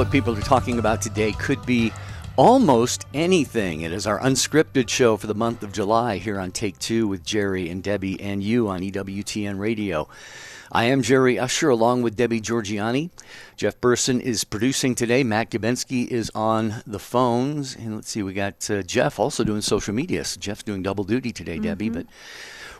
What people are talking about today could be almost anything. It is our unscripted show for the month of July here on Take Two with Jerry and Debbie and you on EWTN Radio. I am Jerry Usher along with Debbie Georgianni. Jeff Burson is producing today. Matt Gabensky is on the phones. And let's see, we got uh, Jeff also doing social media. So Jeff's doing double duty today, mm-hmm. Debbie. But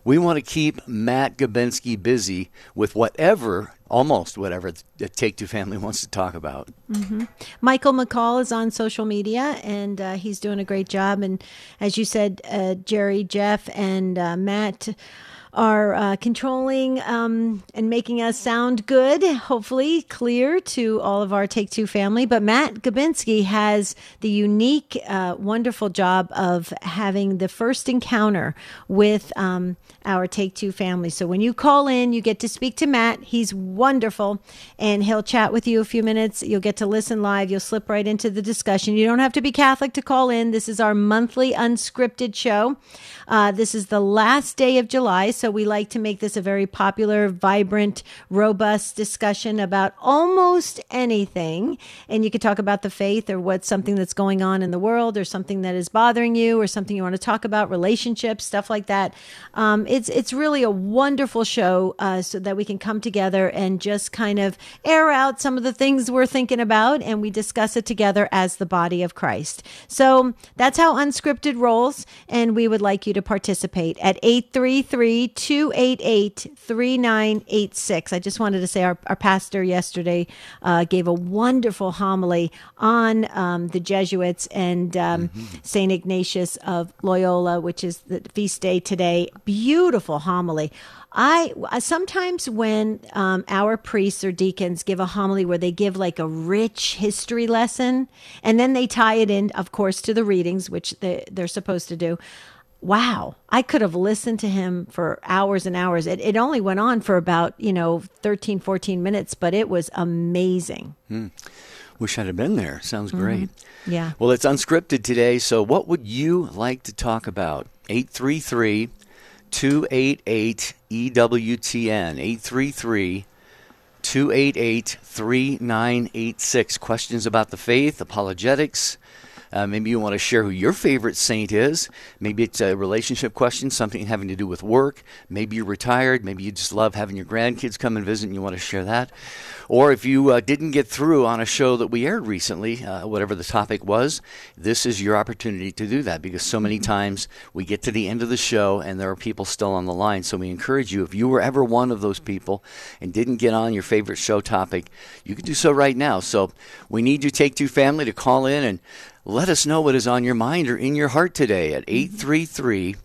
we want to keep Matt Gabensky busy with whatever, almost whatever the Take Two family wants to talk about. Mm-hmm. Michael McCall is on social media and uh, he's doing a great job. And as you said, uh, Jerry, Jeff, and uh, Matt are uh, controlling um, and making us sound good, hopefully clear to all of our Take Two family. But Matt Gabensky has the unique, uh, wonderful job of having the first encounter with um, our Take Two family. So when you call in, you get to speak to Matt. He's wonderful, and he'll chat with you a few minutes. You'll get to listen live. You'll slip right into the discussion. You don't have to be Catholic to call in. This is our monthly unscripted show. Uh, this is the last day of July, so we like to make this a very popular, vibrant, robust discussion about almost anything. And you could talk about the faith or what's something that's going on in the world or something that is bothering you or something you want to talk about, relationships, stuff like that. Um, it's it's really a wonderful show uh, so that we can come together and just kind of air out some of the things we're thinking about and we discuss it together as the body of Christ. So that's how unscripted rolls, and we would like you to participate at 833 288 3986. I just wanted to say our, our pastor yesterday uh, gave a wonderful homily on um, the Jesuits and um, mm-hmm. St. Ignatius of Loyola, which is the feast day today. Beautiful homily. I sometimes when um, our priests or deacons give a homily where they give like a rich history lesson, and then they tie it in, of course, to the readings, which they, they're supposed to do wow, I could have listened to him for hours and hours. It, it only went on for about, you know, 13, 14 minutes, but it was amazing. Hmm. Wish I'd have been there. Sounds mm-hmm. great. Mm-hmm. Yeah. Well, it's unscripted today. So, what would you like to talk about? 833 288 EWTN. 833 288 3986. Questions about the faith, apologetics uh, maybe you want to share who your favorite saint is. Maybe it's a relationship question, something having to do with work. Maybe you're retired. Maybe you just love having your grandkids come and visit and you want to share that. Or if you uh, didn't get through on a show that we aired recently, uh, whatever the topic was, this is your opportunity to do that because so many times we get to the end of the show and there are people still on the line. So we encourage you, if you were ever one of those people and didn't get on your favorite show topic, you can do so right now. So we need you, Take Two family, to call in and let us know what is on your mind or in your heart today at mm-hmm. 833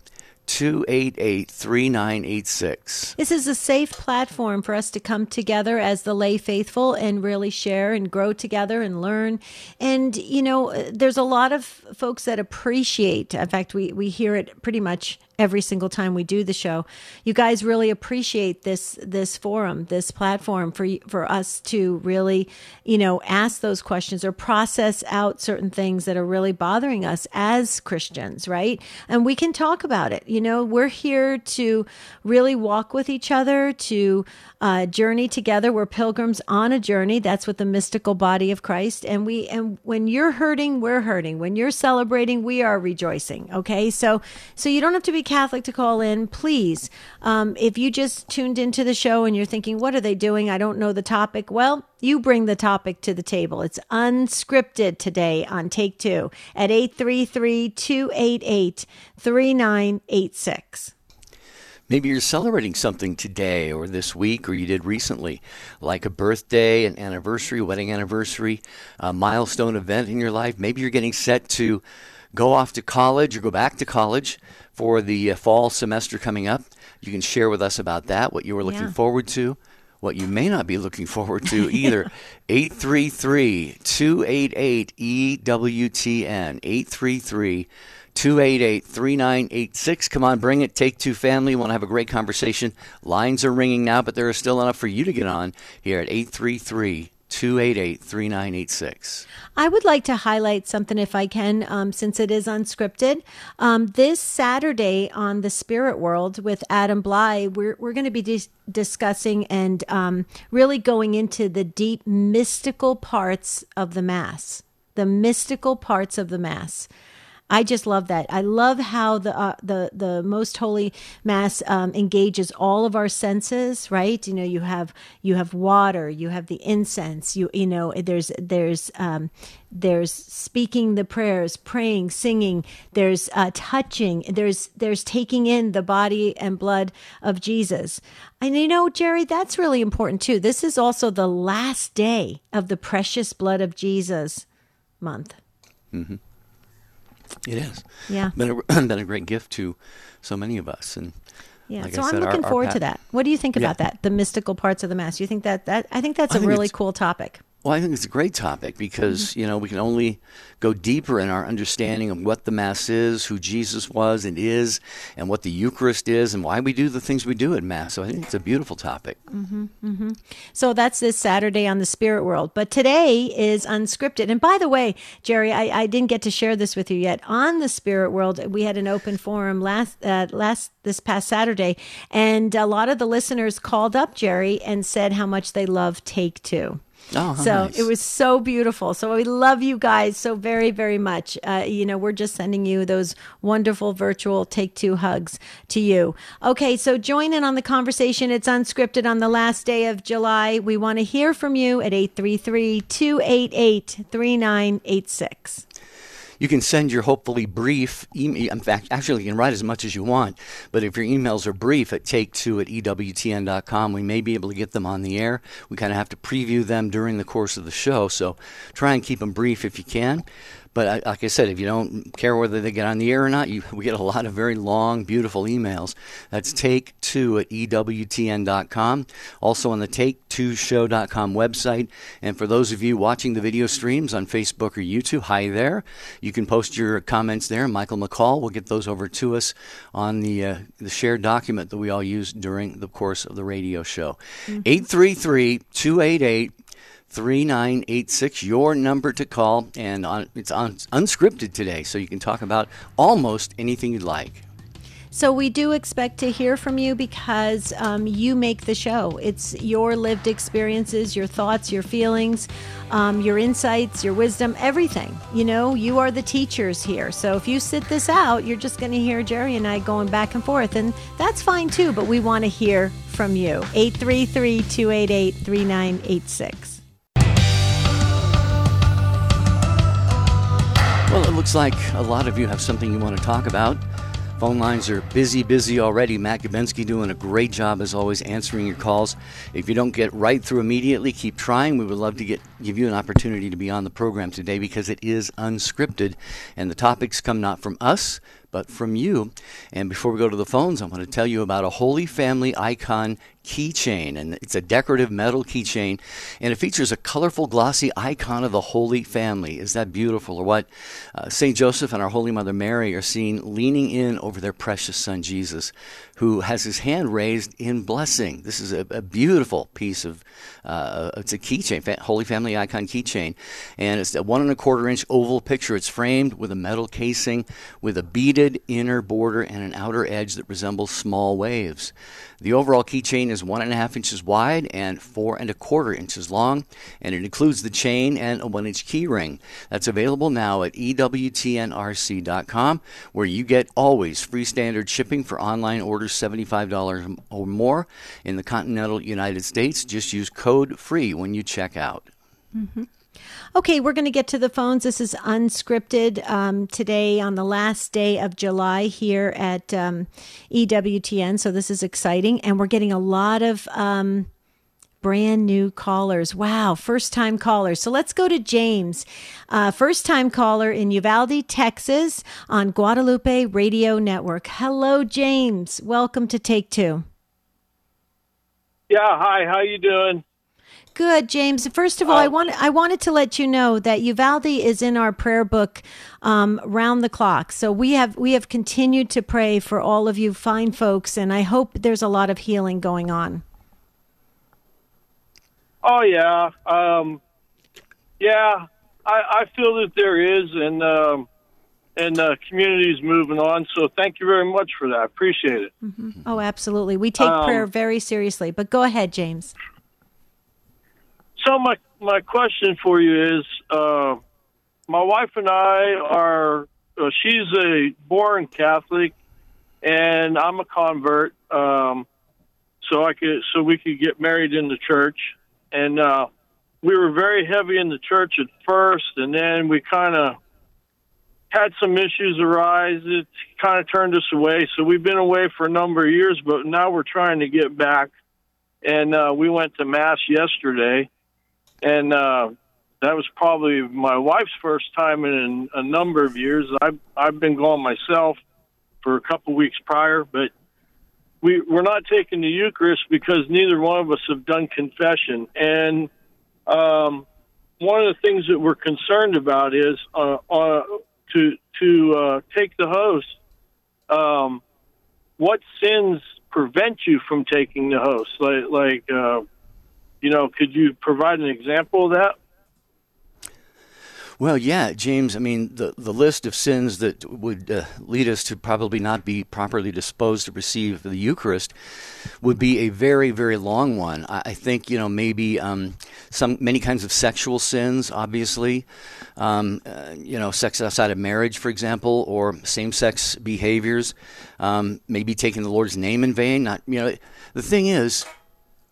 288 3986. This is a safe platform for us to come together as the lay faithful and really share and grow together and learn. And, you know, there's a lot of folks that appreciate, in fact, we, we hear it pretty much every single time we do the show. You guys really appreciate this this forum, this platform for for us to really, you know, ask those questions or process out certain things that are really bothering us as Christians, right? And we can talk about it. You know, we're here to really walk with each other, to uh, journey together. We're pilgrims on a journey. That's what the mystical body of Christ. And we and when you're hurting, we're hurting. When you're celebrating, we are rejoicing. Okay, so so you don't have to be Catholic to call in. Please, um, if you just tuned into the show and you're thinking, what are they doing? I don't know the topic. Well, you bring the topic to the table. It's unscripted today on Take Two at 833 288 3986. Maybe you're celebrating something today or this week or you did recently, like a birthday, an anniversary, wedding anniversary, a milestone event in your life. Maybe you're getting set to go off to college or go back to college for the uh, fall semester coming up. You can share with us about that, what you were looking yeah. forward to, what you may not be looking forward to either. 833 288 EWTN. 833 288 3986. Come on, bring it. Take two family. We want to have a great conversation. Lines are ringing now, but there are still enough for you to get on here at 833 288 3986. I would like to highlight something, if I can, um, since it is unscripted. Um, this Saturday on the Spirit World with Adam Blai, we're, we're going to be dis- discussing and um, really going into the deep mystical parts of the Mass. The mystical parts of the Mass. I just love that. I love how the uh, the the most holy mass um, engages all of our senses. Right? You know, you have you have water, you have the incense. You you know, there's there's um, there's speaking the prayers, praying, singing. There's uh, touching. There's there's taking in the body and blood of Jesus. And you know, Jerry, that's really important too. This is also the last day of the precious blood of Jesus month. Mm-hmm. It is. Yeah. Been a, been a great gift to so many of us. And yeah, like so I I'm looking our- our forward pa- to that. What do you think Yeah. about that? The mystical parts of the mass. You think that that I think that's I a think really cool topic. Well, I think it's a great topic because, Mm-hmm. you know, we can only go deeper in our understanding of what the Mass is, who Jesus was and is, and what the Eucharist is, and why we do the things we do at Mass. So I think it's a beautiful topic. So that's this Saturday on the Spirit World. But today is unscripted. And by the way, Jerry, I, I didn't get to share this with you yet. On the Spirit World, we had an open forum last uh, last this past Saturday, and a lot of the listeners called up Jerry and said how much they love Take Two. Oh, so nice. it was so beautiful. So we love you guys so very, very much. Uh, you know, we're just sending you those wonderful virtual take two hugs to you. Okay, so join in on the conversation. It's unscripted on the last day of July. We want to hear from you at 833 288 3986. You can send your hopefully brief email. In fact, actually, you can write as much as you want. But if your emails are brief at take2 at E EWTN.com, we may be able to get them on the air. We kind of have to preview them during the course of the show. So try and keep them brief if you can. But I, like I said, if you don't care whether they get on the air or not, you, we get a lot of very long, beautiful emails. That's take2 at E EWTN.com. Also on the take2show.com website. And for those of you watching the video streams on Facebook or YouTube, hi there. You can post your comments there. Michael McCall will get those over to us on the, uh, the shared document that we all use during the course of the radio show. 833 288 3986 your number to call and on, it's on, unscripted today so you can talk about almost anything you'd like So we do expect to hear from you because um, you make the show. It's your lived experiences, your thoughts, your feelings, um, your insights, your wisdom, everything. You know, you are the teachers here. So if you sit this out, you're just going to hear Jerry and I going back and forth, and that's fine too. But we want to hear from you. 833 288 3986. Well it looks like a lot of you have something you want to talk about. Phone lines are busy busy already. Matt Gabensky doing a great job as always answering your calls. If you don't get right through immediately keep trying. We would love to get give you an opportunity to be on the program today because it is unscripted and the topics come not from us but from you. And before we go to the phones, I want to tell you about a Holy Family Icon keychain. And it's a decorative metal keychain, and it features a colorful, glossy icon of the Holy Family. Is that beautiful? Or what? Uh, St. Joseph and our Holy Mother Mary are seen leaning in over their precious Son Jesus, who has his hand raised in blessing. This is a, a beautiful piece of, uh, it's a keychain, Holy Family Icon keychain. And it's a one and a quarter inch oval picture. It's framed with a metal casing with a beaded inner border and an outer edge that resembles small waves. The overall keychain is one and a half inches wide and four and a quarter inches long, and it includes the chain and a one inch key ring. That's available now at EWTNRC.com, where you get always free standard shipping for online orders $75 or more in the continental United States. Just use code FREE when you check out. Okay, we're going to get to the phones. This is unscripted um, today on the last day of July here at um, EWTN. So this is exciting. And we're getting a lot of um, brand new callers. Wow, first time callers. So let's go to James, uh, first time caller in Uvalde, Texas on Guadalupe Radio Network. Hello, James. Welcome to Take Two. Yeah, hi. How you doing? Good, James. First of all, I want I wanted to let you know that Uvalde is in our prayer book um, round the clock. So we have we have continued to pray for all of you fine folks, and I hope there's a lot of healing going on. Oh yeah, um, yeah. I, I feel that there is, and um, and the community is moving on. So thank you very much for that. I appreciate it. Mm-hmm. Oh, absolutely. We take um, prayer very seriously. But go ahead, James. So my my question for you is, uh, my wife and I are. Uh, she's a born Catholic, and I'm a convert. Um, so I could so we could get married in the church, and uh, we were very heavy in the church at first, and then we kind of had some issues arise. It kind of turned us away. So we've been away for a number of years, but now we're trying to get back. And uh, we went to mass yesterday, and uh, that was probably my wife's first time in a number of years. I've I've been going myself for a couple weeks prior, but we we're not taking the Eucharist because neither one of us have done confession. And um, one of the things that we're concerned about is uh, uh, to to uh, take the host. Um, what sins prevent you from taking the host? Like, like uh, you know, could you provide an example of that? Well, yeah, James. I mean, the the list of sins that would uh, lead us to probably not be properly disposed to receive the Eucharist would be a very, very long one. I, I think you know maybe um, some many kinds of sexual sins, obviously, um, uh, you know, sex outside of marriage, for example, or same-sex behaviors. Um, maybe taking the Lord's name in vain. Not you know, the thing is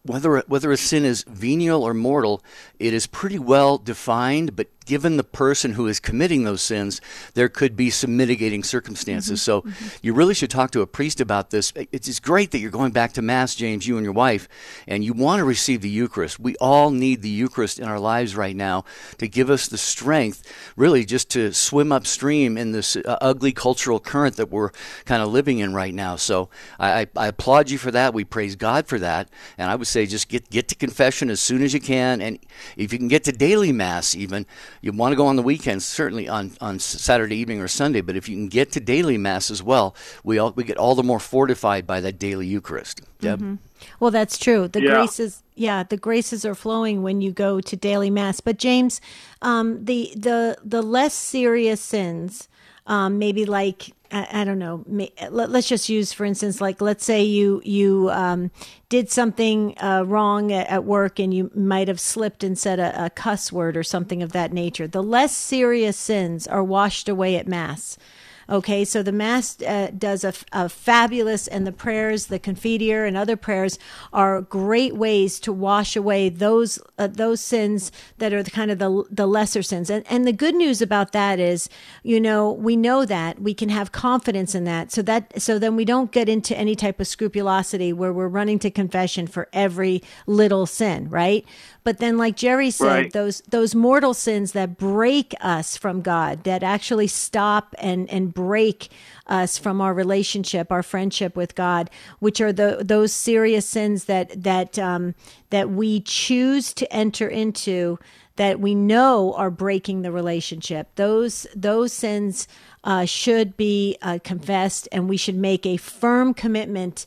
whether whether a sin is venial or mortal, it is pretty well defined. But given the person who is committing those sins, there could be some mitigating circumstances. Mm-hmm. So mm-hmm. you really should talk to a priest about this. It's great that you're going back to Mass, James, you and your wife, and you want to receive the Eucharist. We all need the Eucharist in our lives right now to give us the strength, really, just to swim upstream in this uh, ugly cultural current that we're kind of living in right now. So I, I applaud you for that. We praise God for that. And I would say just get, get to confession as soon as you can. And if you can get to daily Mass, even, you want to go on the weekends, certainly on, on Saturday evening or Sunday, but if you can get to daily Mass as well, we, all, we get all the more fortified by that daily Eucharist. Deb? Mm-hmm. Well, that's true. The yeah. graces, yeah, the graces are flowing when you go to daily Mass. But James, um, the the the less serious sins, um, maybe like I, I, don't know. Let, us just use, for instance, like let's say you you um, did something uh, wrong at, at, work and you might have slipped and said a, a cuss word or something of that nature. The less serious sins are washed away at mass. Okay, so the Mass uh, does a, a, fabulous, and the prayers, the Confiteor and other prayers are great ways to wash away those uh, those sins that are the kind of the, the lesser sins. And, and the good news about that is, you know, we know that we can have confidence in that. So that so then we don't get into any type of scrupulosity where we're running to confession for every little sin, right? But then, like Jerry said, right. those those mortal sins that break us from God, that actually stop and and break us from our relationship, our friendship with God, which are the those serious sins that that um, that we choose to enter into that we know are breaking the relationship. Those those sins uh, should be uh, confessed, and we should make a firm commitment.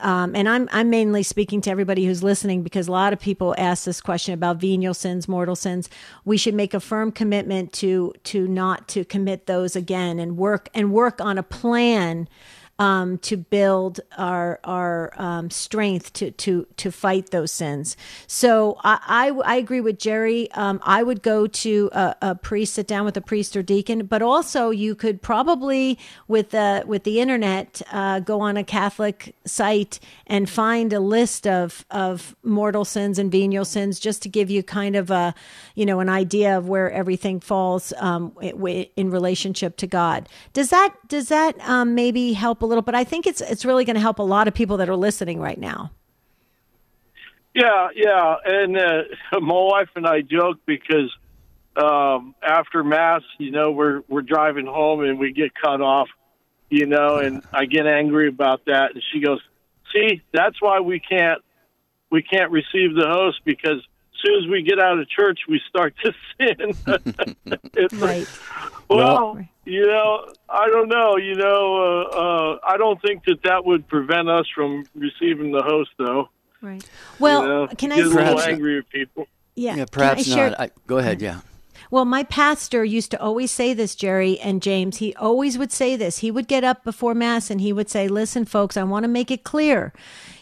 Um, and I'm I'm mainly speaking to everybody who's listening because a lot of people ask this question about venial sins, mortal sins. We should make a firm commitment to to not to commit those again, and work and work on a plan um, to build our our um, strength to to to fight those sins. So I I, I agree with Jerry. Um, I would go to a, a, priest, sit down with a priest or deacon, but also you could probably with the with the internet uh, go on a Catholic site and find a list of of mortal sins and venial sins, just to give you kind of a you know an idea of where everything falls um, in relationship to God. Does that does that um, maybe help? Little, but I think it's it's really going to help a lot of people that are listening right now. Yeah, yeah, and uh, my wife and I joke because um, after mass, you know, we're we're driving home and we get cut off, you know, and I get angry about that, and she goes, "See, that's why we can't we can't receive the host because." As soon as we get out of church, we start to sin. it's right. Like, well, well you know, I don't know. You know, uh, uh, I don't think that that would prevent us from receiving the host, though. Right. Well, you know, can I get a little Perhaps- angry with people. Yeah. Yeah, can I perhaps share- not. I, go ahead. Yeah. Well, my pastor used to always say this, Jerry and James. He always would say this. He would get up before Mass and he would say, Listen, folks, I want to make it clear.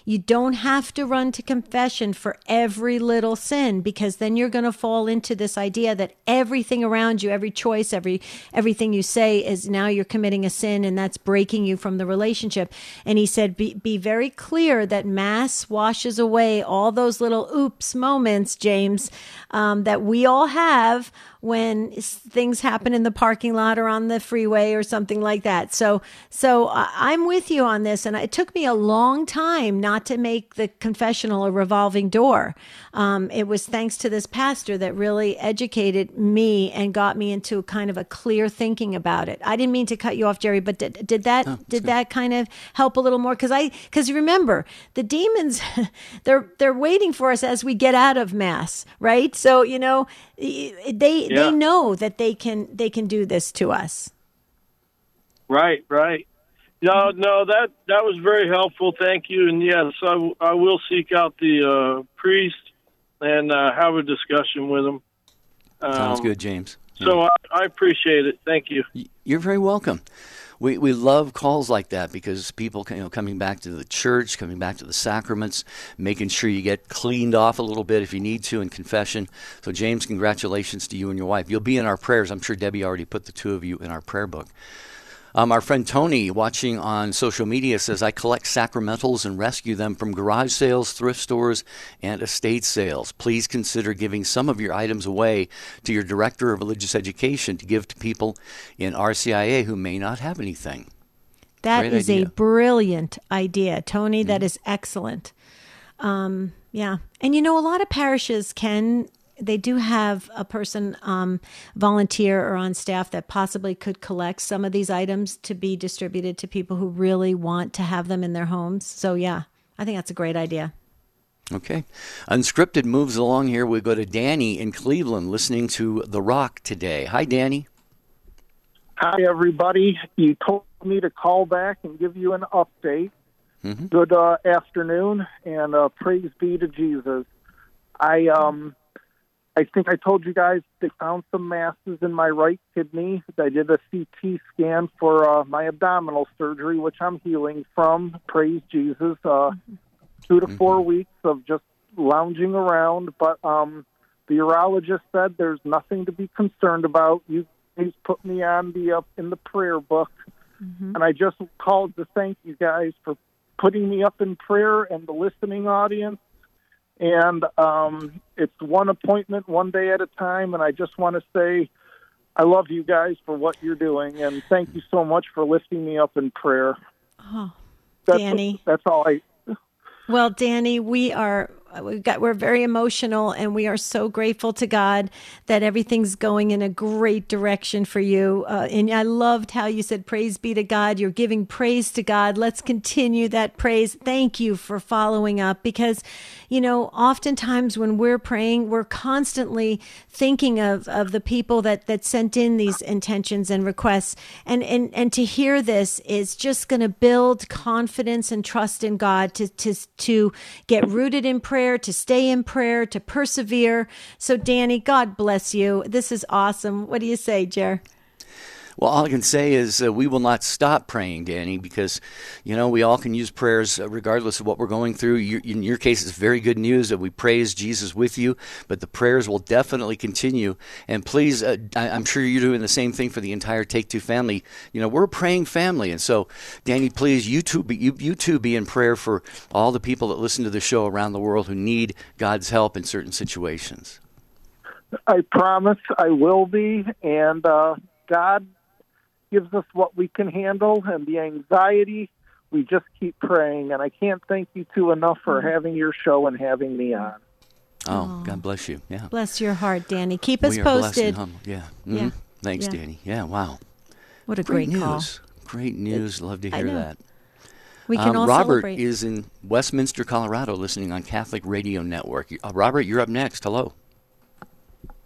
You don't have to run to confession for every little sin because then you're going to fall into this idea that everything around you, every choice, every everything you say is now you're committing a sin and that's breaking you from the relationship. And he said, be, be very clear that Mass washes away all those little oops moments, James, um, that we all have when things happen in the parking lot or on the freeway or something like that. So, so I- I'm with you on this, and it took me a long time not to make the confessional a revolving door. Um, it was thanks to this pastor that really educated me and got me into kind of a clear thinking about it. I didn't mean to cut you off, Jerry, but did, did that did that kind of help a little more? Because I because remember the demons, they're they're waiting for us as we get out of mass, right? So you know they they know that they can they can do this to us. Right, right. No, no, that that was very helpful. Thank you. And yes, I, w- I will seek out the uh, priest and uh, have a discussion with him. Sounds Um, good, James. So I, I appreciate it. Thank you. You're very welcome. We, we love calls like that because people you know coming back to the church, coming back to the sacraments, making sure you get cleaned off a little bit if you need to in confession. So James, congratulations to you and your wife. You'll be in our prayers. I'm sure Debbie already put the two of you in our prayer book. Um, our friend Tony, watching on social media, says, I collect sacramentals and rescue them from garage sales, thrift stores, and estate sales. Please consider giving some of your items away to your director of religious education to give to people in RCIA who may not have anything. That Great is a idea. Mm-hmm. brilliant idea, Tony. That is excellent. Um, yeah, and you know, a lot of parishes can they do have a person um, volunteer or on staff that possibly could collect some of these items to be distributed to people who really want to have them in their homes. So yeah, I think that's a great idea. Okay. Unscripted moves along here. We go to Danny in Cleveland listening to The Rock today. Hi, Danny. Hi, everybody. You told me to call back and give you an update. Good uh, afternoon, and uh, praise be to Jesus. I um, I think I told you guys they found some masses in my right kidney. I did a CT scan for uh, my abdominal surgery, which I'm healing from. Praise Jesus. Uh, two to four weeks of just lounging around, but um, the urologist said there's nothing to be concerned about. You guys put me on the uh, in the prayer book, and I just called to thank you guys for putting me up in prayer and the listening audience. And um, it's one appointment, one day at a time. And I just want to say, I love you guys for what you're doing, and thank you so much for lifting me up in prayer. Oh, That's, Danny. that's all I. Well, Danny, we are we've got we're very emotional and we are so grateful to God that everything's going in a great direction for you. Uh, and I loved how you said praise be to God. You're giving praise to God. Let's continue that praise. Thank you for following up because you know, oftentimes when we're praying, we're constantly thinking of of the people that that sent in these intentions and requests. And and and to hear this is just going to build confidence and trust in God to to to get rooted in prayer, to stay in prayer, to persevere. So Danny, God bless you. This is awesome. What do you say, Jer? Well, all I can say is uh, we will not stop praying, Danny, because, you know, we all can use prayers uh, regardless of what we're going through. You, in your case, it's very good news that we praise Jesus with you, but the prayers will definitely continue. And please, uh, I, I'm sure you're doing the same thing for the entire Take Two family. You know, we're a praying family. And so, Danny, please, you too, be, you, you too be in prayer for all the people that listen to the show around the world who need God's help in certain situations. I promise I will be, and uh, God gives us what we can handle, and the anxiety we just keep praying. And I can't thank you two enough for having your show and having me on. Oh, God bless you. Yeah. Bless your heart, Danny. Keep us we are blessed posted. and humble. Yeah. Mhm. Yeah. Thanks, Yeah. Danny. Yeah. Wow. What a Great, great, call. news. Great news. Love to I hear know. that. We can Um, all Robert celebrate. is in Westminster, Colorado, listening on Catholic Radio Network. Uh, Robert, you're up next. Hello.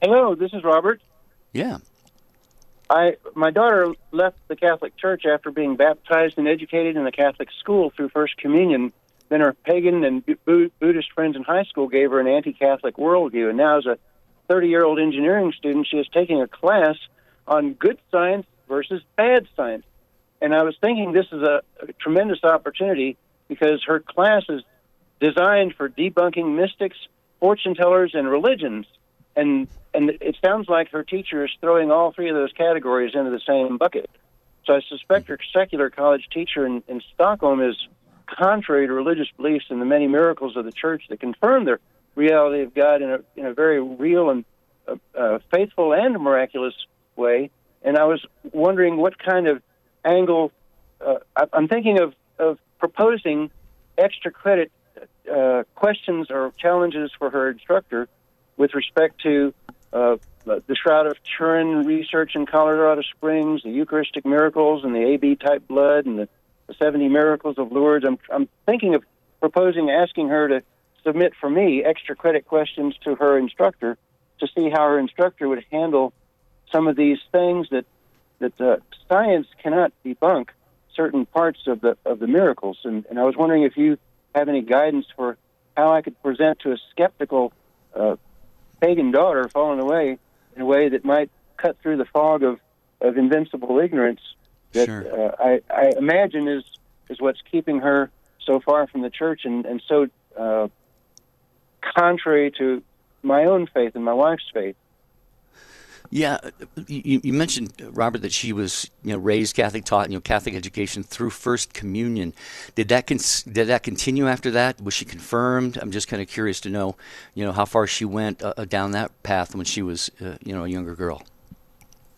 Hello, this is Robert. Yeah. I my daughter left the Catholic Church after being baptized and educated in the Catholic school through First Communion then her pagan and Bu- Buddhist friends in high school gave her an anti-Catholic worldview, and now as a 30-year-old engineering student, she is taking a class on good science versus bad science. And I was thinking this is a, a tremendous opportunity because her class is designed for debunking mystics, fortune tellers, and religions. And and it sounds like her teacher is throwing all three of those categories into the same bucket. So I suspect her secular college teacher in, in Stockholm is contrary to religious beliefs and the many miracles of the church that confirm the reality of God in a in a very real and uh, uh, faithful and miraculous way. And I was wondering what kind of angle uh, I'm thinking of of proposing extra credit uh, questions or challenges for her instructor with respect to uh, the Shroud of Turin research in Colorado Springs, the Eucharistic miracles, and the AB type blood, and the, the 70 miracles of Lourdes. I'm, I'm thinking of proposing asking her to submit for me extra credit questions to her instructor to see how her instructor would handle some of these things that that uh, science cannot debunk certain parts of the of the miracles. And, and I was wondering if you have any guidance for how I could present to a skeptical uh, pagan daughter falling away in a way that might cut through the fog of, of invincible ignorance that Sure. uh, I, I imagine is is what's keeping her so far from the church and, and so uh, contrary to my own faith and my wife's faith. Yeah, you, you mentioned Robert that she was you know raised Catholic, taught you know Catholic education through First Communion. Did that cons- did that continue after that? Was she confirmed? I'm just kind of curious to know, you know, how far she went uh, down that path when she was uh, you know a younger girl.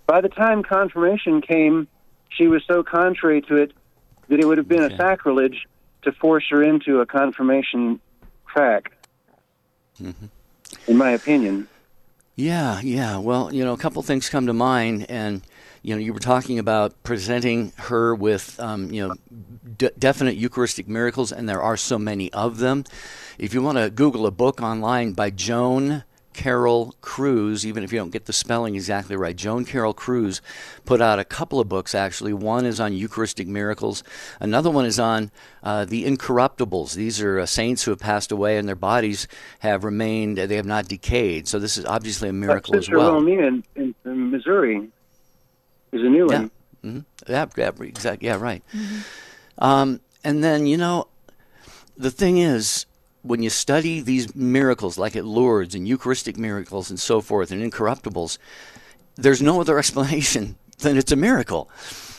By the time confirmation came, she was so contrary to it that it would have been Okay. a sacrilege to force her into a confirmation track. In my opinion. Yeah, yeah. Well, you know, a couple things come to mind, and you know, you were talking about presenting her with, um, you know, d- definite Eucharistic miracles, and there are so many of them. If you want to Google a book online by Joan Carroll Cruz, even if you don't get the spelling exactly right, Joan Carroll Cruz put out a couple of books actually. One is on Eucharistic miracles, another one is on uh, the incorruptibles. These are uh, saints who have passed away and their bodies have remained, they have not decayed. So this is obviously a miracle as Sister well. Romina in, in, in Missouri is a new Yeah. one. hmm Yeah, yeah, exactly. Yeah, right. Um, and then you know, the thing is, when you study these miracles, like at Lourdes and Eucharistic miracles and so forth, and incorruptibles, there's no other explanation than it's a miracle.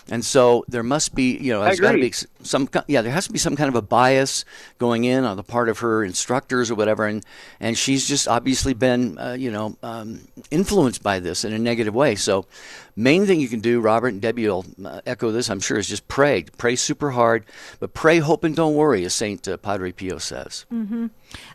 And so there must be, you know, there's got to be some, yeah, there has to be some kind of a bias going in on the part of her instructors or whatever, and and she's just obviously been, uh, you know, um, influenced by this in a negative way. So, main thing you can do, Robert and Debbie will uh, echo this, I'm sure, is just pray, pray super hard, but pray, hope, and don't worry, as Saint uh, Padre Pio says.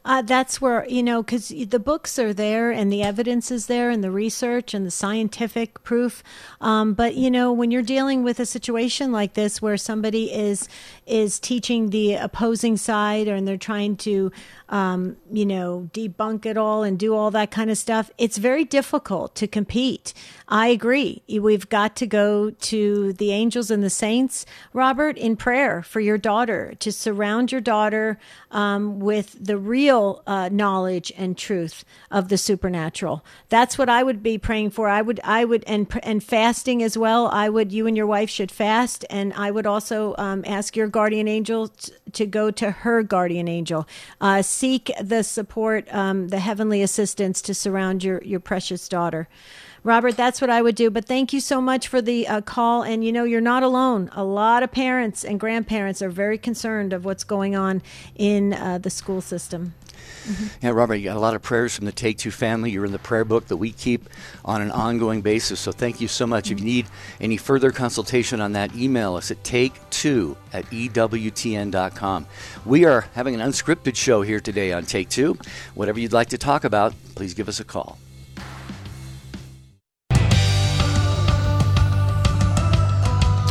Uh, that's where you know because the books are there and the evidence is there and the research and the scientific proof. Um, but you know when you're dealing with a situation like this where somebody is is teaching the opposing side and they're trying to um, you know debunk it all and do all that kind of stuff, it's very difficult to compete. I agree. We've got to go to the angels and the saints, Robert, in prayer for your daughter to surround your daughter um, with the real uh, knowledge and truth of the supernatural. That's what I would be praying for. I would, I would, and and fasting as well. I would. You and your wife should fast, and I would also um, ask your guardian angel to go to her guardian angel. Uh, seek the support, um, the heavenly assistance to surround your your precious daughter. Robert, that's what I would do. But thank you so much for the uh, call. And you know, you're not alone. A lot of parents and grandparents are very concerned of what's going on in uh, the school system. Yeah, Robert, you got a lot of prayers from the Take Two family. You're in the prayer book that we keep on an ongoing basis. So thank you so much. If you need any further consultation on that, email us at take2 at E EWTN.com. We are having an unscripted show here today on Take Two. Whatever you'd like to talk about, please give us a call.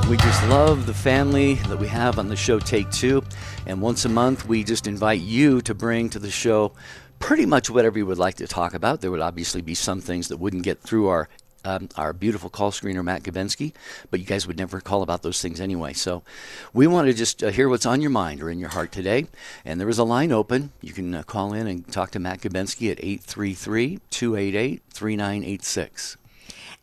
We just love the family that we have on the show Take Two. And once a month, we just invite you to bring to the show pretty much whatever you would like to talk about. There would obviously be some things that wouldn't get through our um, our beautiful call screener, Matt Gabensky, but you guys would never call about those things anyway. So we want to just uh, hear what's on your mind or in your heart today. And there is a line open. You can uh, call in and talk to Matt Gabensky at 833 288 3986.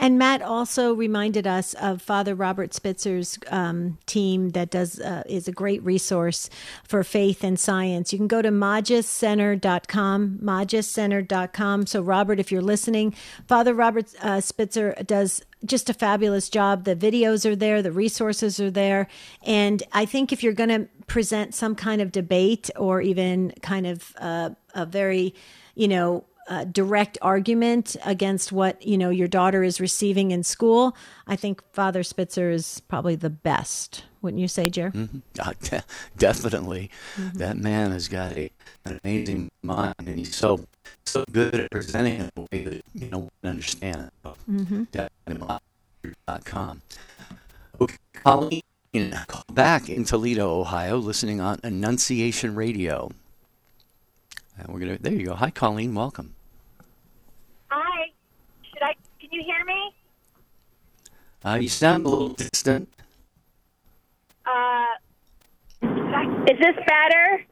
And Matt also reminded us of Father Robert Spitzer's um, team that does uh, is a great resource for faith and science. You can go to magiscenter.com, magiscenter.com. So, Robert, if you're listening, Father Robert uh, Spitzer does just a fabulous job. The videos are there, the resources are there. And I think if you're going to present some kind of debate or even kind of uh, a very, you know, uh, direct argument against what you know your daughter is receiving in school, I think Father Spitzer is probably the best. Wouldn't you say, Jer? Mm-hmm. Uh, de- definitely, mm-hmm. that man has got a, an amazing mind, and he's so so good at presenting it in a way that you know understand. Mm-hmm. com. Okay, Colleen, back in Toledo, Ohio, listening on Annunciation Radio. And we're gonna. There you go. Hi, Colleen. Welcome. Hi. Should I? Can you hear me? Uh, you sound a little distant. Uh, is this better?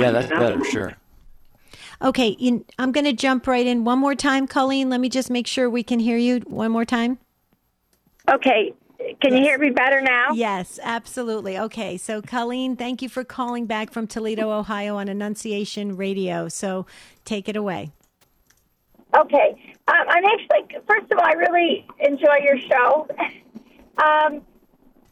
Yeah, that's better. Sure. Okay, you, I'm going to jump right in one more time, Colleen. Let me just make sure we can hear you one more time. Okay. Can you hear me better now? Yes, absolutely. Okay, so Colleen, thank you for calling back from Toledo, Ohio on Annunciation Radio. So take it away. Okay. Um, I'm actually, first of all, I really enjoy your show. Um,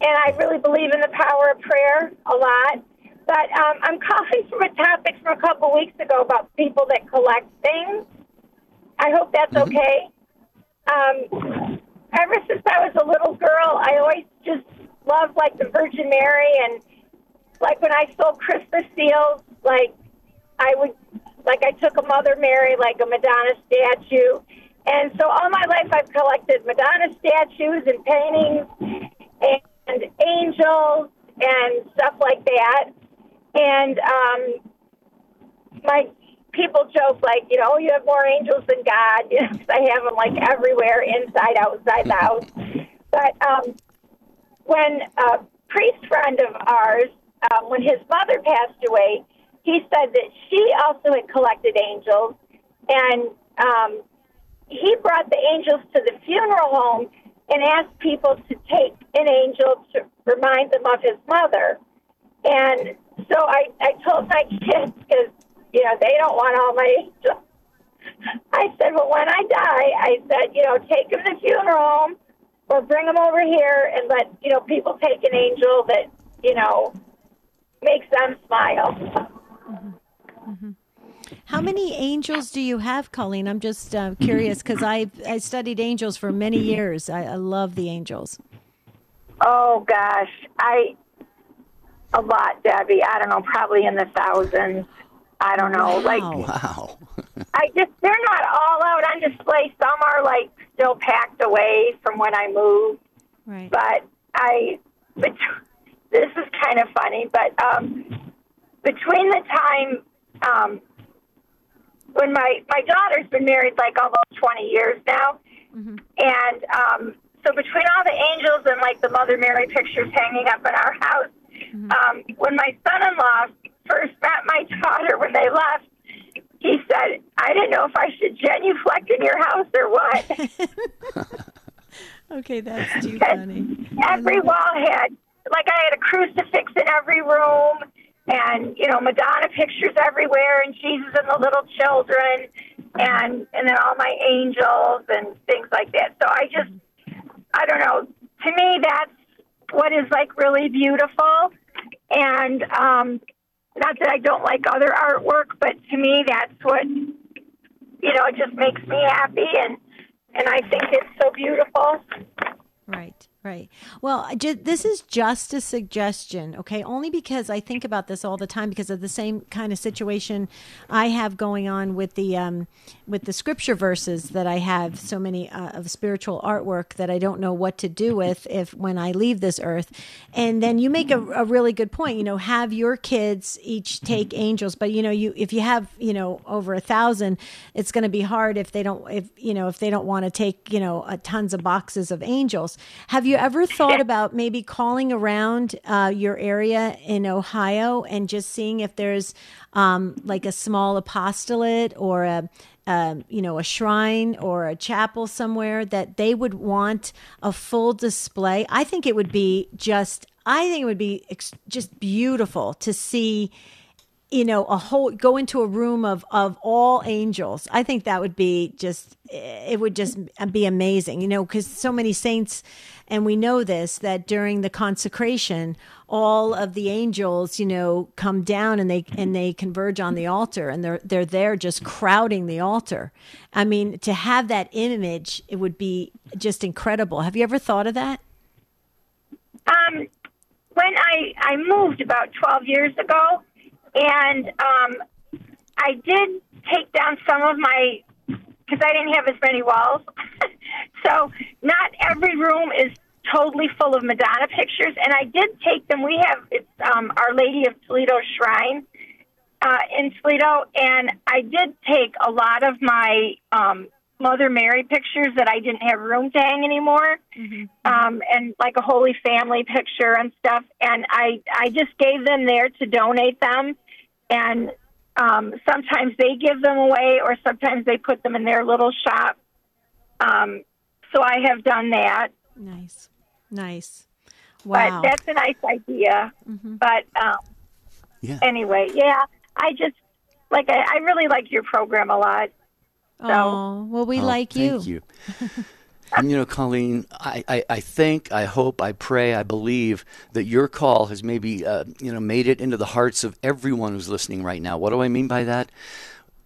and I really believe in the power of prayer a lot. But um, I'm calling from a topic from a couple weeks ago about people that collect things. I hope that's mm-hmm. okay. Um, ever since I was a little girl, I always just loved like the Virgin Mary, and like when I sold Christmas seals, like I would, like I took a Mother Mary, like a Madonna statue, and so all my life I've collected Madonna statues and paintings and, angels and stuff like that. And um, my people joke like, you know, you have more angels than God. Cause I have them like everywhere, inside, outside the house. But um, when a priest friend of ours, um, when his mother passed away, he said that she also had collected angels, and um, he brought the angels to the funeral home and asked people to take an angel to remind them of his mother. And so I, I told my kids, because, you know, they don't want all my. I said, well, when I die, I said, you know, take them to the funeral home or bring them over here and let, you know, people take an angel that, you know, makes them smile. Mm-hmm. Mm-hmm. How many angels do you have, Colleen? I'm just uh, curious because I I studied angels for many years. I, I love the angels. Oh gosh, I a lot, Debbie. I don't know, probably in the thousands. I don't know. Wow. Like wow. I just they're not all out on display. Some are like still packed away from when I moved. Right. But I but this is kind of funny, but um between the time um when my my daughter's been married like almost 20 years now. Mm-hmm. And um so between all the angels and like the Mother Mary pictures hanging up in our house, Mm-hmm. Um, when my son-in-law first met my daughter when they left, he said, "I didn't know if I should genuflect in your house or what." okay, that's too funny. Every wall had, like, I had a crucifix in every room, and you know, Madonna pictures everywhere, and Jesus and the little children, and and then all my angels and things like that. So I just, I don't know. To me, that's what is like really beautiful. And um, not that I don't like other artwork, but to me, that's what you know. It just makes me happy, and and I think it's so beautiful. Right. Right. Well, this is just a suggestion, okay? Only because I think about this all the time because of the same kind of situation I have going on with the um, with the scripture verses that I have so many uh, of spiritual artwork that I don't know what to do with if when I leave this earth. And then you make a, a really good point. You know, have your kids each take angels, but you know, you if you have you know over a thousand, it's going to be hard if they don't if you know if they don't want to take you know tons of boxes of angels. Have you ever thought about maybe calling around uh, your area in Ohio and just seeing if there's um, like a small apostolate or a um, you know, a shrine or a chapel somewhere that they would want a full display. I think it would be just, I think it would be ex- just beautiful to see you know a whole go into a room of of all angels i think that would be just it would just be amazing you know because so many saints and we know this that during the consecration all of the angels you know come down and they and they converge on the altar and they're they're there just crowding the altar. I mean to have that image it would be just incredible. Have you ever thought of that? Um when i i moved about 12 years ago and um, I did take down some of my because I didn't have as many walls. so not every room is totally full of Madonna pictures, and I did take them. We have it's um, Our Lady of Toledo Shrine uh, in Toledo, and I did take a lot of my um, Mother Mary pictures that I didn't have room to hang anymore, mm-hmm. um, and like a Holy Family picture and stuff. And I I just gave them there to donate them and um, sometimes they give them away, or sometimes they put them in their little shop. Um, so I have done that. Nice, nice. Wow, but that's a nice idea. Mm-hmm. But um, yeah. anyway, yeah, I just like I, I really like your program a lot. So. Oh well, we oh, like you. Thank you. And you know, Colleen, I, I, I, think, I hope, I pray, I believe that your call has maybe uh, you know made it into the hearts of everyone who's listening right now. What do I mean by that?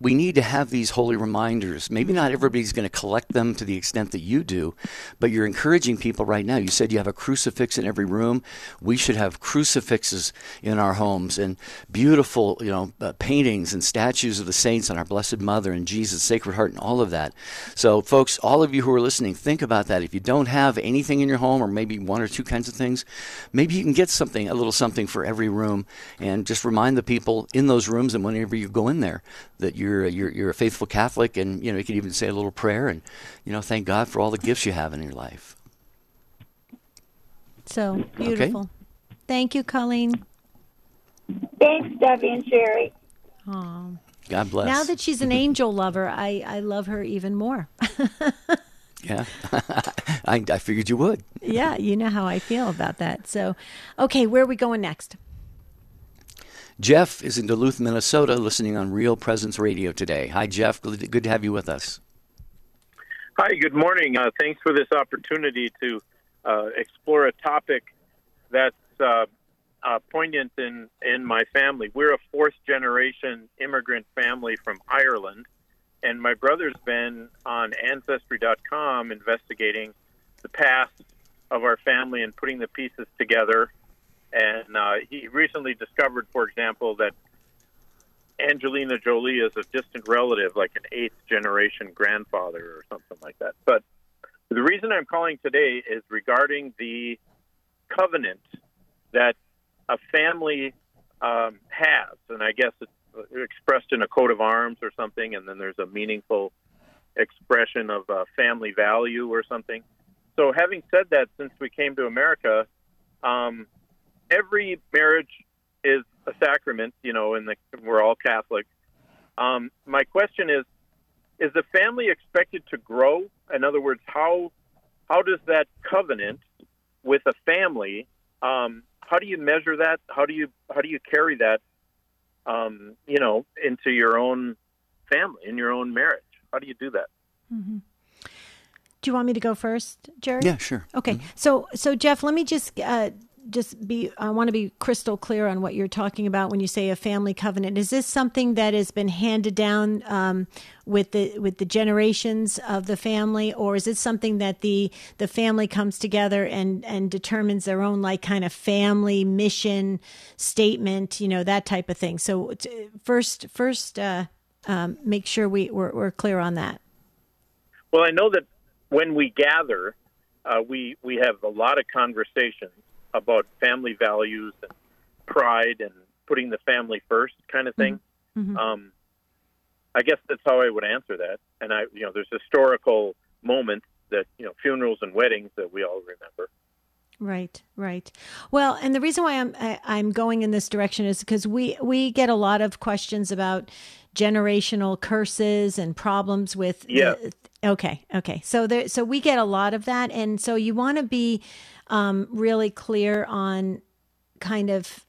We need to have these holy reminders. Maybe not everybody's going to collect them to the extent that you do, but you're encouraging people right now. You said you have a crucifix in every room. We should have crucifixes in our homes and beautiful, you know, uh, paintings and statues of the saints and our Blessed Mother and Jesus, Sacred Heart, and all of that. So, folks, all of you who are listening, think about that. If you don't have anything in your home, or maybe one or two kinds of things, maybe you can get something, a little something for every room, and just remind the people in those rooms and whenever you go in there that you're you're you're a faithful Catholic, and you know you can even say a little prayer, and you know thank God for all the gifts you have in your life. So beautiful. Okay. Thank you, Colleen. Thanks, Debbie and Jerry. Oh. God bless. Now that she's an angel lover, I, I love her even more. yeah, I, I figured you would. yeah, you know how I feel about that. So, okay, where are we going next? Jeff is in Duluth, Minnesota, listening on Real Presence Radio today. Hi, Jeff. Good to have you with us. Hi, good morning. Uh, thanks for this opportunity to uh, explore a topic that's uh, uh poignant in, in my family. We're a fourth generation immigrant family from Ireland, and my brother's been on Ancestry.com investigating the past of our family and putting the pieces together and uh, he recently discovered, for example, that Angelina Jolie is a distant relative, like an eighth generation grandfather or something like that. But the reason I'm calling today is regarding the covenant that a family um, has, and I guess it's expressed in a coat of arms or something, and then there's a meaningful expression of uh, family value or something. So, having said that, since we came to America, um, every marriage is a sacrament, you know, and we're all Catholic. Um, my question is: Is the family expected to grow? In other words, how how does that covenant with a family? Um, how do you measure that? How do you how do you carry that? Um, you know, into your own family, in your own marriage. How do you do that? Mm-hmm. Do you want me to go first, Jerry? Yeah, sure. Okay, mm-hmm. so so Jeff, let me just uh, just be I want to be crystal clear on what you're talking about when you say a family covenant. Is this something that has been handed down um, with the with the generations of the family, or is it something that the the family comes together and and determines their own like kind of family mission statement, you know, that type of thing? So first first uh, um, make sure we we're, we're clear on that. Well, I know that when we gather, uh, we we have a lot of conversations about family values and pride and putting the family first, kind of thing. Mm-hmm. Um, I guess that's how I would answer that. And I, you know, there's historical moments that you know, funerals and weddings that we all remember. Right, right. Well, and the reason why I'm I, am i am going in this direction is because we we get a lot of questions about generational curses and problems with yeah. okay, okay. So there, so we get a lot of that, and so you want to be um, really clear on kind of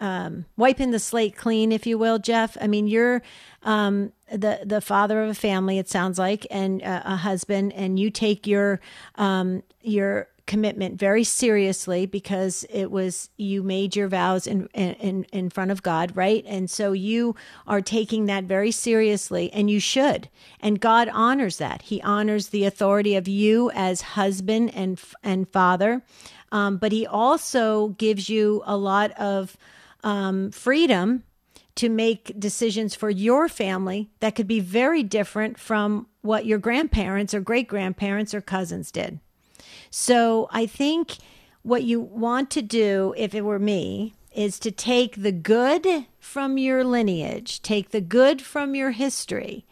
um, wiping the slate clean, if you will, Jeff. I mean, you're um, the the father of a family. It sounds like, and uh, a husband, and you take your um, your commitment very seriously because it was you made your vows in in in front of God, right? And so you are taking that very seriously and you should. And God honors that. He honors the authority of you as husband and and father. Um, but he also gives you a lot of um, freedom to make decisions for your family that could be very different from what your grandparents or great grandparents or cousins did. So I think what you want to do, if it were me, is to take the good from your lineage, take the good from your history,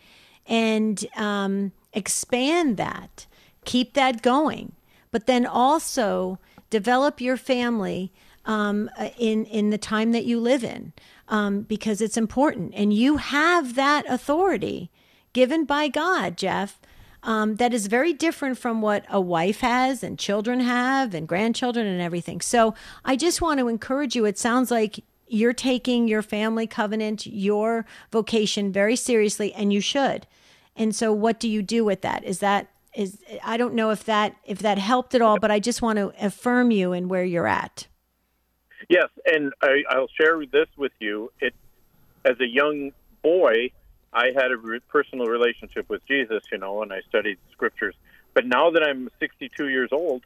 and um, expand that. Keep that going. But then also develop your family um, in in the time that you live in, um, because it's important, and you have that authority given by God, Jeff, um, that is very different from what a wife has and children have and grandchildren and everything. So I just want to encourage you. It sounds like you're taking your family covenant, your vocation very seriously, and you should. And so, what do you do with that? Is that is I don't know if that if that helped at all, but I just want to affirm you in where you're at. Yes, and I, I'll share this with you. It as a young boy, I had a re- personal relationship with Jesus, you know, and I studied scriptures. But now that I'm 62 years old,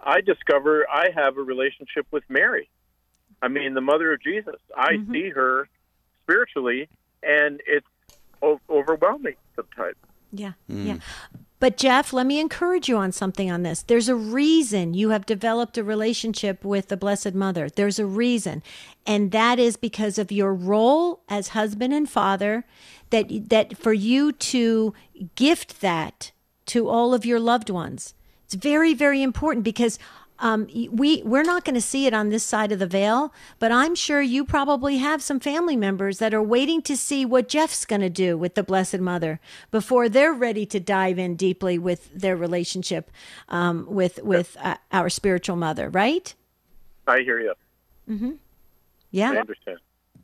I discover I have a relationship with Mary. I mean, the mother of Jesus. I mm-hmm. see her spiritually, and it's o- overwhelming sometimes. Yeah, mm. yeah. But Jeff, let me encourage you on something on this. There's a reason you have developed a relationship with the Blessed Mother. There's a reason. And that is because of your role as husband and father that that for you to gift that to all of your loved ones. It's very very important because um, we we're not going to see it on this side of the veil, but I'm sure you probably have some family members that are waiting to see what Jeff's going to do with the Blessed Mother before they're ready to dive in deeply with their relationship um, with with uh, our spiritual mother. Right? I hear you. Mm-hmm. Yeah, I understand.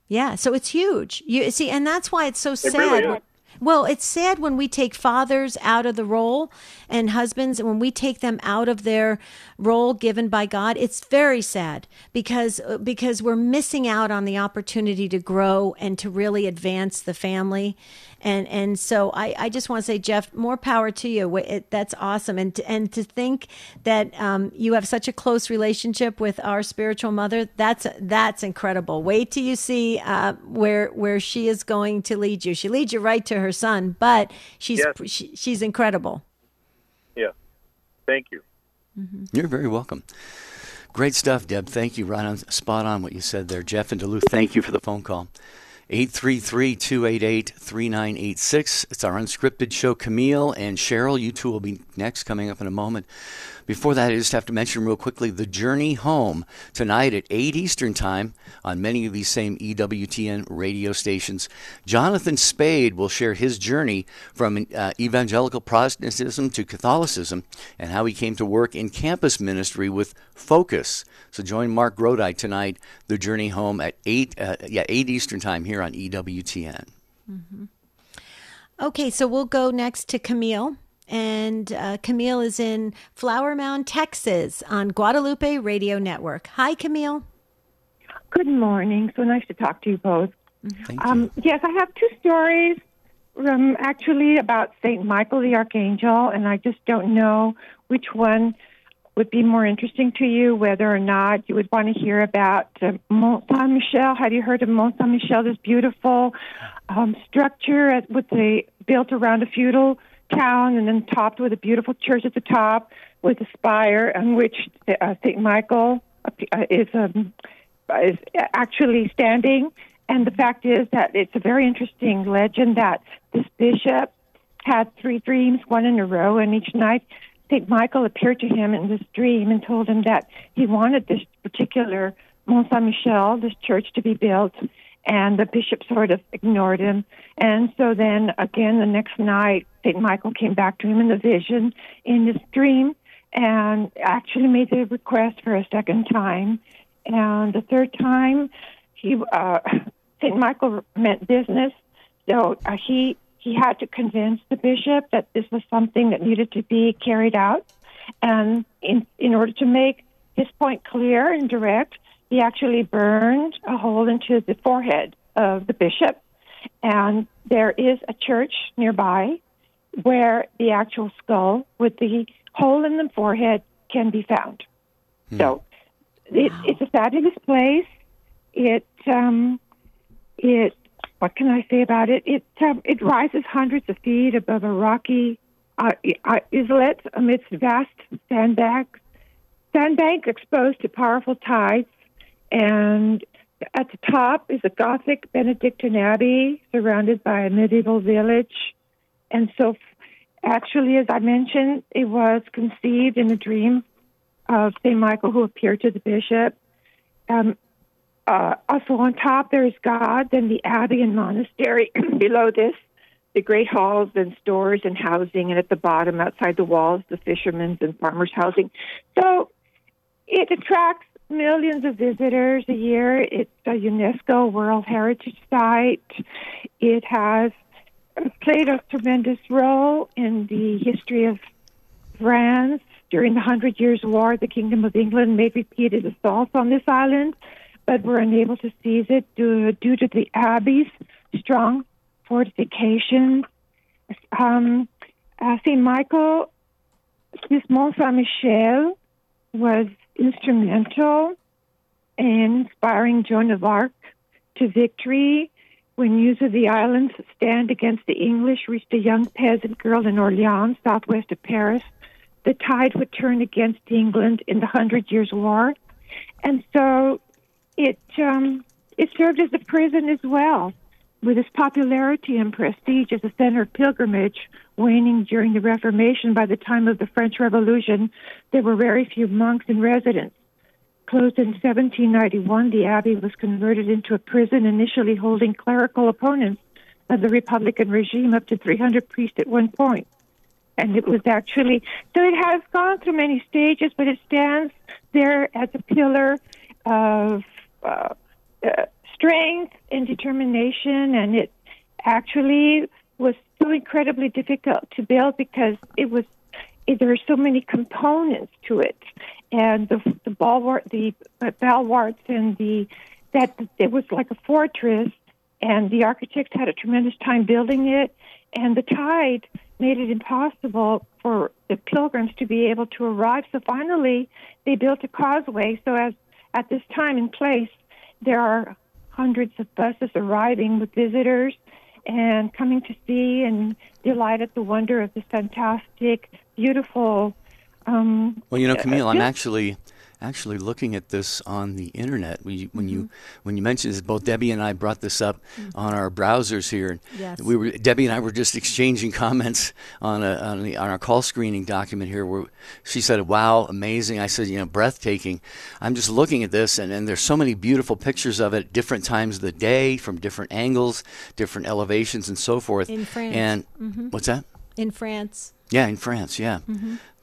Yeah, so it's huge. You see, and that's why it's so it sad. Really well, it's sad when we take fathers out of the role and husbands, and when we take them out of their role given by God. It's very sad because because we're missing out on the opportunity to grow and to really advance the family. And and so I, I just want to say, Jeff, more power to you. It, that's awesome. And to, and to think that um, you have such a close relationship with our spiritual mother, that's that's incredible. Wait till you see uh, where where she is going to lead you. She leads you right to her son, but she's yes. she, she's incredible. Yeah. Thank you. Mm-hmm. You're very welcome. Great stuff, Deb. Thank you. Right on, spot on what you said there. Jeff and Duluth, thank you for the phone call. 833 288 3986. It's our unscripted show. Camille and Cheryl, you two will be next, coming up in a moment. Before that, I just have to mention real quickly the Journey Home tonight at 8 Eastern Time on many of these same EWTN radio stations. Jonathan Spade will share his journey from uh, evangelical Protestantism to Catholicism and how he came to work in campus ministry with Focus. So join Mark Grodi tonight, The Journey Home at 8, uh, yeah, 8 Eastern Time here on EWTN. Mm-hmm. Okay, so we'll go next to Camille. And uh, Camille is in Flower Mound, Texas, on Guadalupe Radio Network. Hi, Camille. Good morning. So nice to talk to you both. Thank Um, you. yes, I have two stories um, actually about St. Michael the Archangel, and I just don't know which one would be more interesting to you, whether or not you would want to hear about uh, Mont Saint Michel. Have you heard of Mont Saint Michel? This beautiful um, structure at, with the built around a feudal town, and then topped with a beautiful church at the top with a spire on which uh, St. Michael uh, is um, is actually standing. And the fact is that it's a very interesting legend that this bishop had three dreams, one in a row, and each night St. Michael appeared to him in this dream and told him that he wanted this particular Mont Saint Michel, this church, to be built. And the bishop sort of ignored him. And so then again the next night, St. Michael came back to him in the vision in this dream and actually made the request for a second time. And the third time, he uh, St. Michael meant business, so uh, he he had to convince the bishop that this was something that needed to be carried out. And in in order to make his point clear and direct, he actually burned a hole into the forehead of the bishop. And there is a church nearby where the actual skull with the hole in the forehead can be found. So it, it's a fabulous place. It um, it what can I say about it? It um, it rises hundreds of feet above a rocky uh, uh, islet amidst vast sandbanks, sandbank exposed to powerful tides, and at the top is a Gothic Benedictine abbey surrounded by a medieval village, and so. Actually, as I mentioned, it was conceived in a dream of St. Michael who appeared to the bishop. Um, uh, also on top, there is God, then the abbey and monastery. Below this, the great halls and stores and housing, and at the bottom, outside the walls, the fishermen's and farmers' housing. So it attracts millions of visitors a year. It's a UNESCO World Heritage Site. It has played a tremendous role in the history of France. During the Hundred Years' War, the Kingdom of England made repeated assaults on this island, but were unable to seize it due, due to the abbey's strong fortifications. Um, uh, St. Michael, this Mont Saint Michel, was instrumental in inspiring Joan of Arc to victory when news of the island's stand against the English reached a young peasant girl in Orleans, southwest of Paris. The tide would turn against England in the Hundred Years' War, and so it um, it served as a prison as well, with its popularity and prestige as a center of pilgrimage waning during the Reformation. By the time of the French Revolution, there were very few monks in residence. Closed in 1791, the abbey was converted into a prison, initially holding clerical opponents of the Republican regime, up to 300 priests at one point. And it was actually, so it has gone through many stages, but it stands there as a pillar of uh, uh, strength and determination, and it actually was so incredibly difficult to build because it was there are so many components to it, and the the bulwark, the uh, bulwarks, and the that it was like a fortress, and the architects had a tremendous time building it, and the tide made it impossible for the pilgrims to be able to arrive. So finally, they built a causeway. So as at this time and place, there are hundreds of buses arriving with visitors and coming to see and delight at the wonder of this fantastic, beautiful. Um, Well, you know, uh, Camille, I'm actually actually looking at this on the internet. When you when you mm-hmm. when you mentioned this, both Debbie and I brought this up mm-hmm. on our browsers here. Yes. We were Debbie and I were just exchanging comments on a on, the, on our call screening document here. Where she said, "Wow, amazing." I said, "You know, breathtaking." I'm just looking at this, and, and there's so many beautiful pictures of it, different times of the day, from different angles, different elevations, and so forth. In France. And mm-hmm. what's that? in France. Yeah, in France, yeah.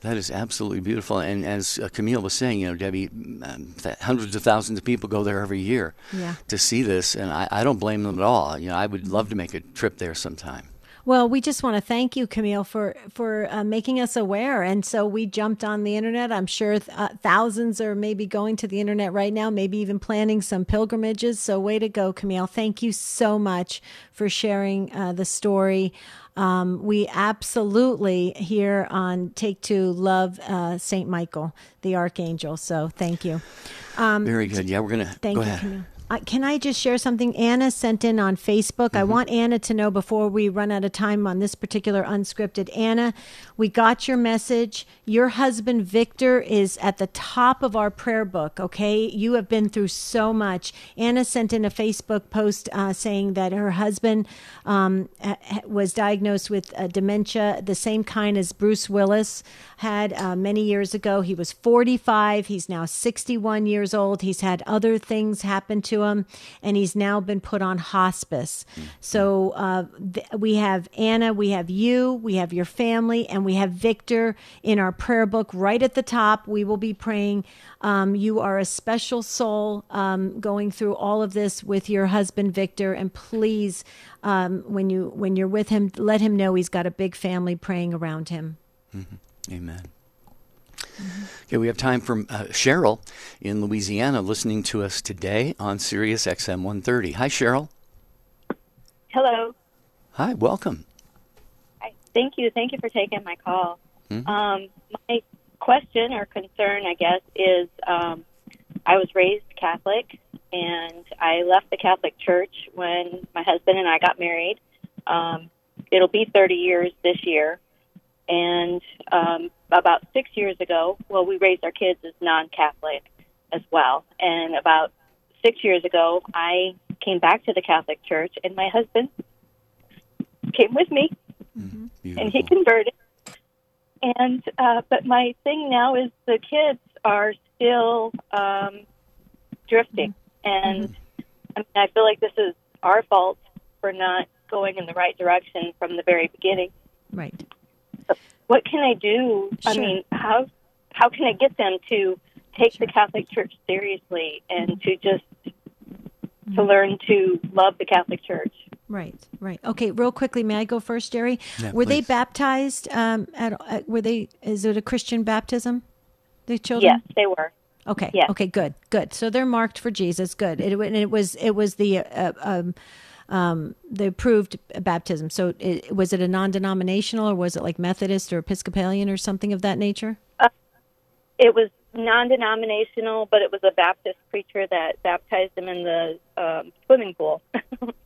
That is absolutely beautiful. And as uh, Camille was saying, you know, Debbie, um, th- hundreds of thousands of people go there every year Yeah. to see this, and I, I don't blame them at all. You know, I would love to make a trip there sometime. Well, we just want to thank you, Camille, for for uh, making us aware. And so we jumped on the internet. I'm sure th- uh, thousands are maybe going to the internet right now, maybe even planning some pilgrimages. So, way to go, Camille! Thank you so much for sharing uh, the story. Um, we absolutely here on Take Two love uh, Saint Michael, the Archangel. So, thank you. Um, Very good. Yeah, we're gonna thank go you, ahead. Camille. Uh, can I just share something? Anna sent in on Facebook. Mm-hmm. I want Anna to know before we run out of time on this particular unscripted. Anna, we got your message. Your husband, Victor, is at the top of our prayer book, okay? You have been through so much. Anna sent in a Facebook post uh, saying that her husband um, was diagnosed with uh, dementia, the same kind as Bruce Willis had uh, many years ago. He was 45. He's now 61 years old. He's had other things happen to him, and he's now been put on hospice. So uh, th- we have Anna, we have you, we have your family, and we have Victor in our prayer book right at the top. We will be praying. Um, you are a special soul um, going through all of this with your husband Victor, and please, um, when you when you're with him, let him know he's got a big family praying around him. Mm-hmm. Amen. Mm-hmm. Okay, we have time for uh, Cheryl in Louisiana listening to us today on Sirius XM 130. Hi, Cheryl. Hello. Hi, welcome. Hi. Thank you. Thank you for taking my call. Mm-hmm. Um, my question or concern, I guess, is um, I was raised Catholic and I left the Catholic Church when my husband and I got married. Um, it'll be 30 years this year. And um, about six years ago, well, we raised our kids as non Catholic as well. And about six years ago, I came back to the Catholic Church, and my husband came with me, mm-hmm. and he converted. And uh, but my thing now is the kids are still um, drifting, and mm-hmm. I mean I feel like this is our fault for not going in the right direction from the very beginning. Right what can I do? Sure. I mean, how how can I get them to take sure. the Catholic Church seriously and to just mm-hmm. to learn to love the Catholic Church? Right, right. Okay, real quickly, may I go first, Jerry? Yeah, were please. they baptized? Um, at, at, were they? Is it a Christian baptism? The children? Yes, they were. Okay. Yes. Okay. Good. Good. So they're marked for Jesus. Good. It, it was. It was the. Uh, um, um, the approved baptism. So, it, was it a non-denominational, or was it like Methodist or Episcopalian or something of that nature? Uh, it was non-denominational, but it was a Baptist preacher that baptized him in the um, swimming pool.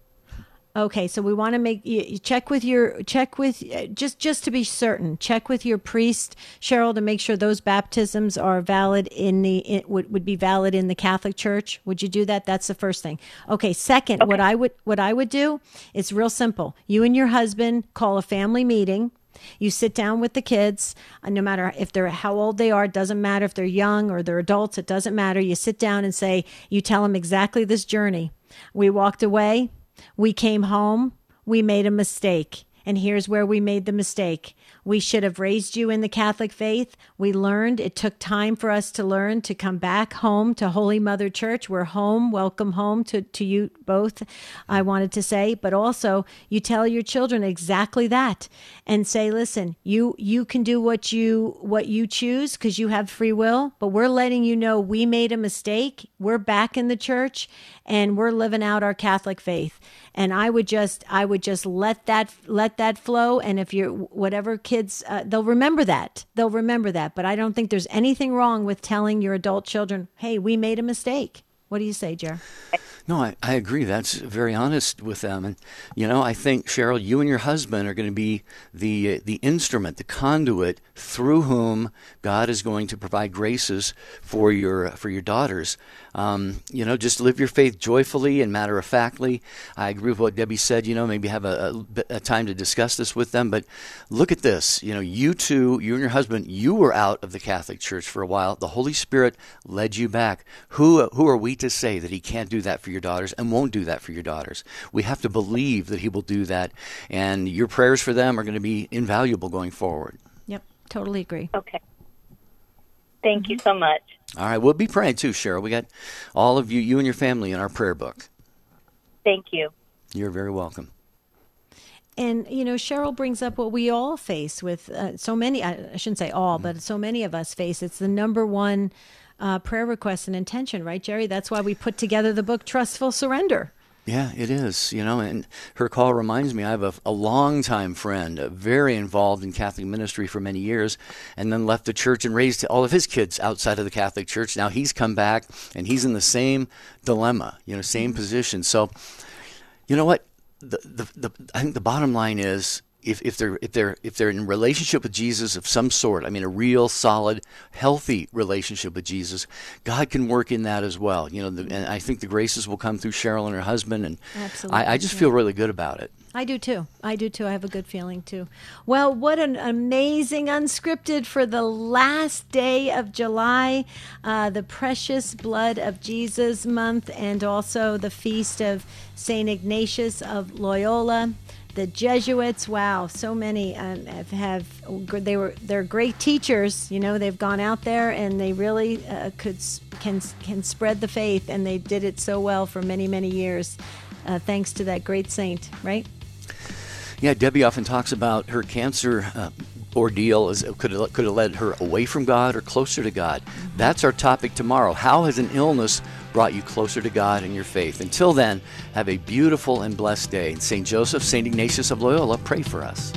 Okay, so we want to make you check with your check with just just to be certain. Check with your priest, Cheryl, to make sure those baptisms are valid in the in, would would be valid in the Catholic Church. Would you do that? That's the first thing. Okay, second, okay. what I would what I would do is real simple. You and your husband call a family meeting. You sit down with the kids, uh, no matter if they're how old they are, it doesn't matter if they're young or they're adults, it doesn't matter. You sit down and say, you tell them exactly this journey. We walked away we came home, we made a mistake. And here's where we made the mistake. We should have raised you in the Catholic faith. We learned. It took time for us to learn to come back home to Holy Mother Church. We're home. Welcome home to, to you both, I wanted to say. But also, you tell your children exactly that and say, listen, you you can do what you what you choose because you have free will, but we're letting you know we made a mistake. We're back in the church and we're living out our Catholic faith and I would just I would just let that let that flow. And if you're whatever kids, uh, they'll remember that. They'll remember that. But I don't think there's anything wrong with telling your adult children, "Hey, we made a mistake." What do you say, Jer? No, I, I agree. That's very honest with them, and you know, I think Cheryl, you and your husband are going to be the the instrument, the conduit through whom God is going to provide graces for your for your daughters. Um, you know, just live your faith joyfully and matter of factly. I agree with what Debbie said. You know, maybe have a, a, a, time to discuss this with them. But look at this. You know, you two, you and your husband, you were out of the Catholic Church for a while. The Holy Spirit led you back. Who who are we to say that He can't do that for your daughters and won't do that for your daughters? We have to believe that He will do that, and your prayers for them are going to be invaluable going forward. Yep, totally agree. Okay. Thank you so much. All right, we'll be praying too, Cheryl. We got all of you, you and your family, in our prayer book. Thank you. You're very welcome. And you know, Cheryl brings up what we all face with uh, so many. I shouldn't say all, but so many of us face. It's the number one uh, prayer request and intention, right, Jerry? That's why we put together the book Trustful Surrender. Yeah, it is. You know, and her call reminds me I have a, a longtime friend, very involved in Catholic ministry for many years, and then left the church and raised all of his kids outside of the Catholic Church. Now he's come back and he's in the same dilemma, you know, same position. So, you know what? The, the, the, I think the bottom line is if, if they're if they're if they're in relationship with Jesus of some sort, I mean a real solid, healthy relationship with Jesus, God can work in that as well. You know, the, and I think the graces will come through Cheryl and her husband, and I, I just yeah. feel really good about it. I do too. I do too. I have a good feeling too. Well, what an amazing unscripted for the last day of July, uh, the precious blood of Jesus month, and also the feast of Saint Ignatius of Loyola. The Jesuits, wow, so many um, have, have they were they're great teachers. You know, they've gone out there and they really uh, could can can spread the faith, and they did it so well for many many years, uh, thanks to that great saint, right? Yeah, Debbie often talks about her cancer uh, ordeal as could have, could have led her away from God or closer to God. That's our topic tomorrow. How has an illness brought you closer to God and your faith? Until then, have a beautiful and blessed day. And St. Joseph, St. Ignatius of Loyola, pray for us.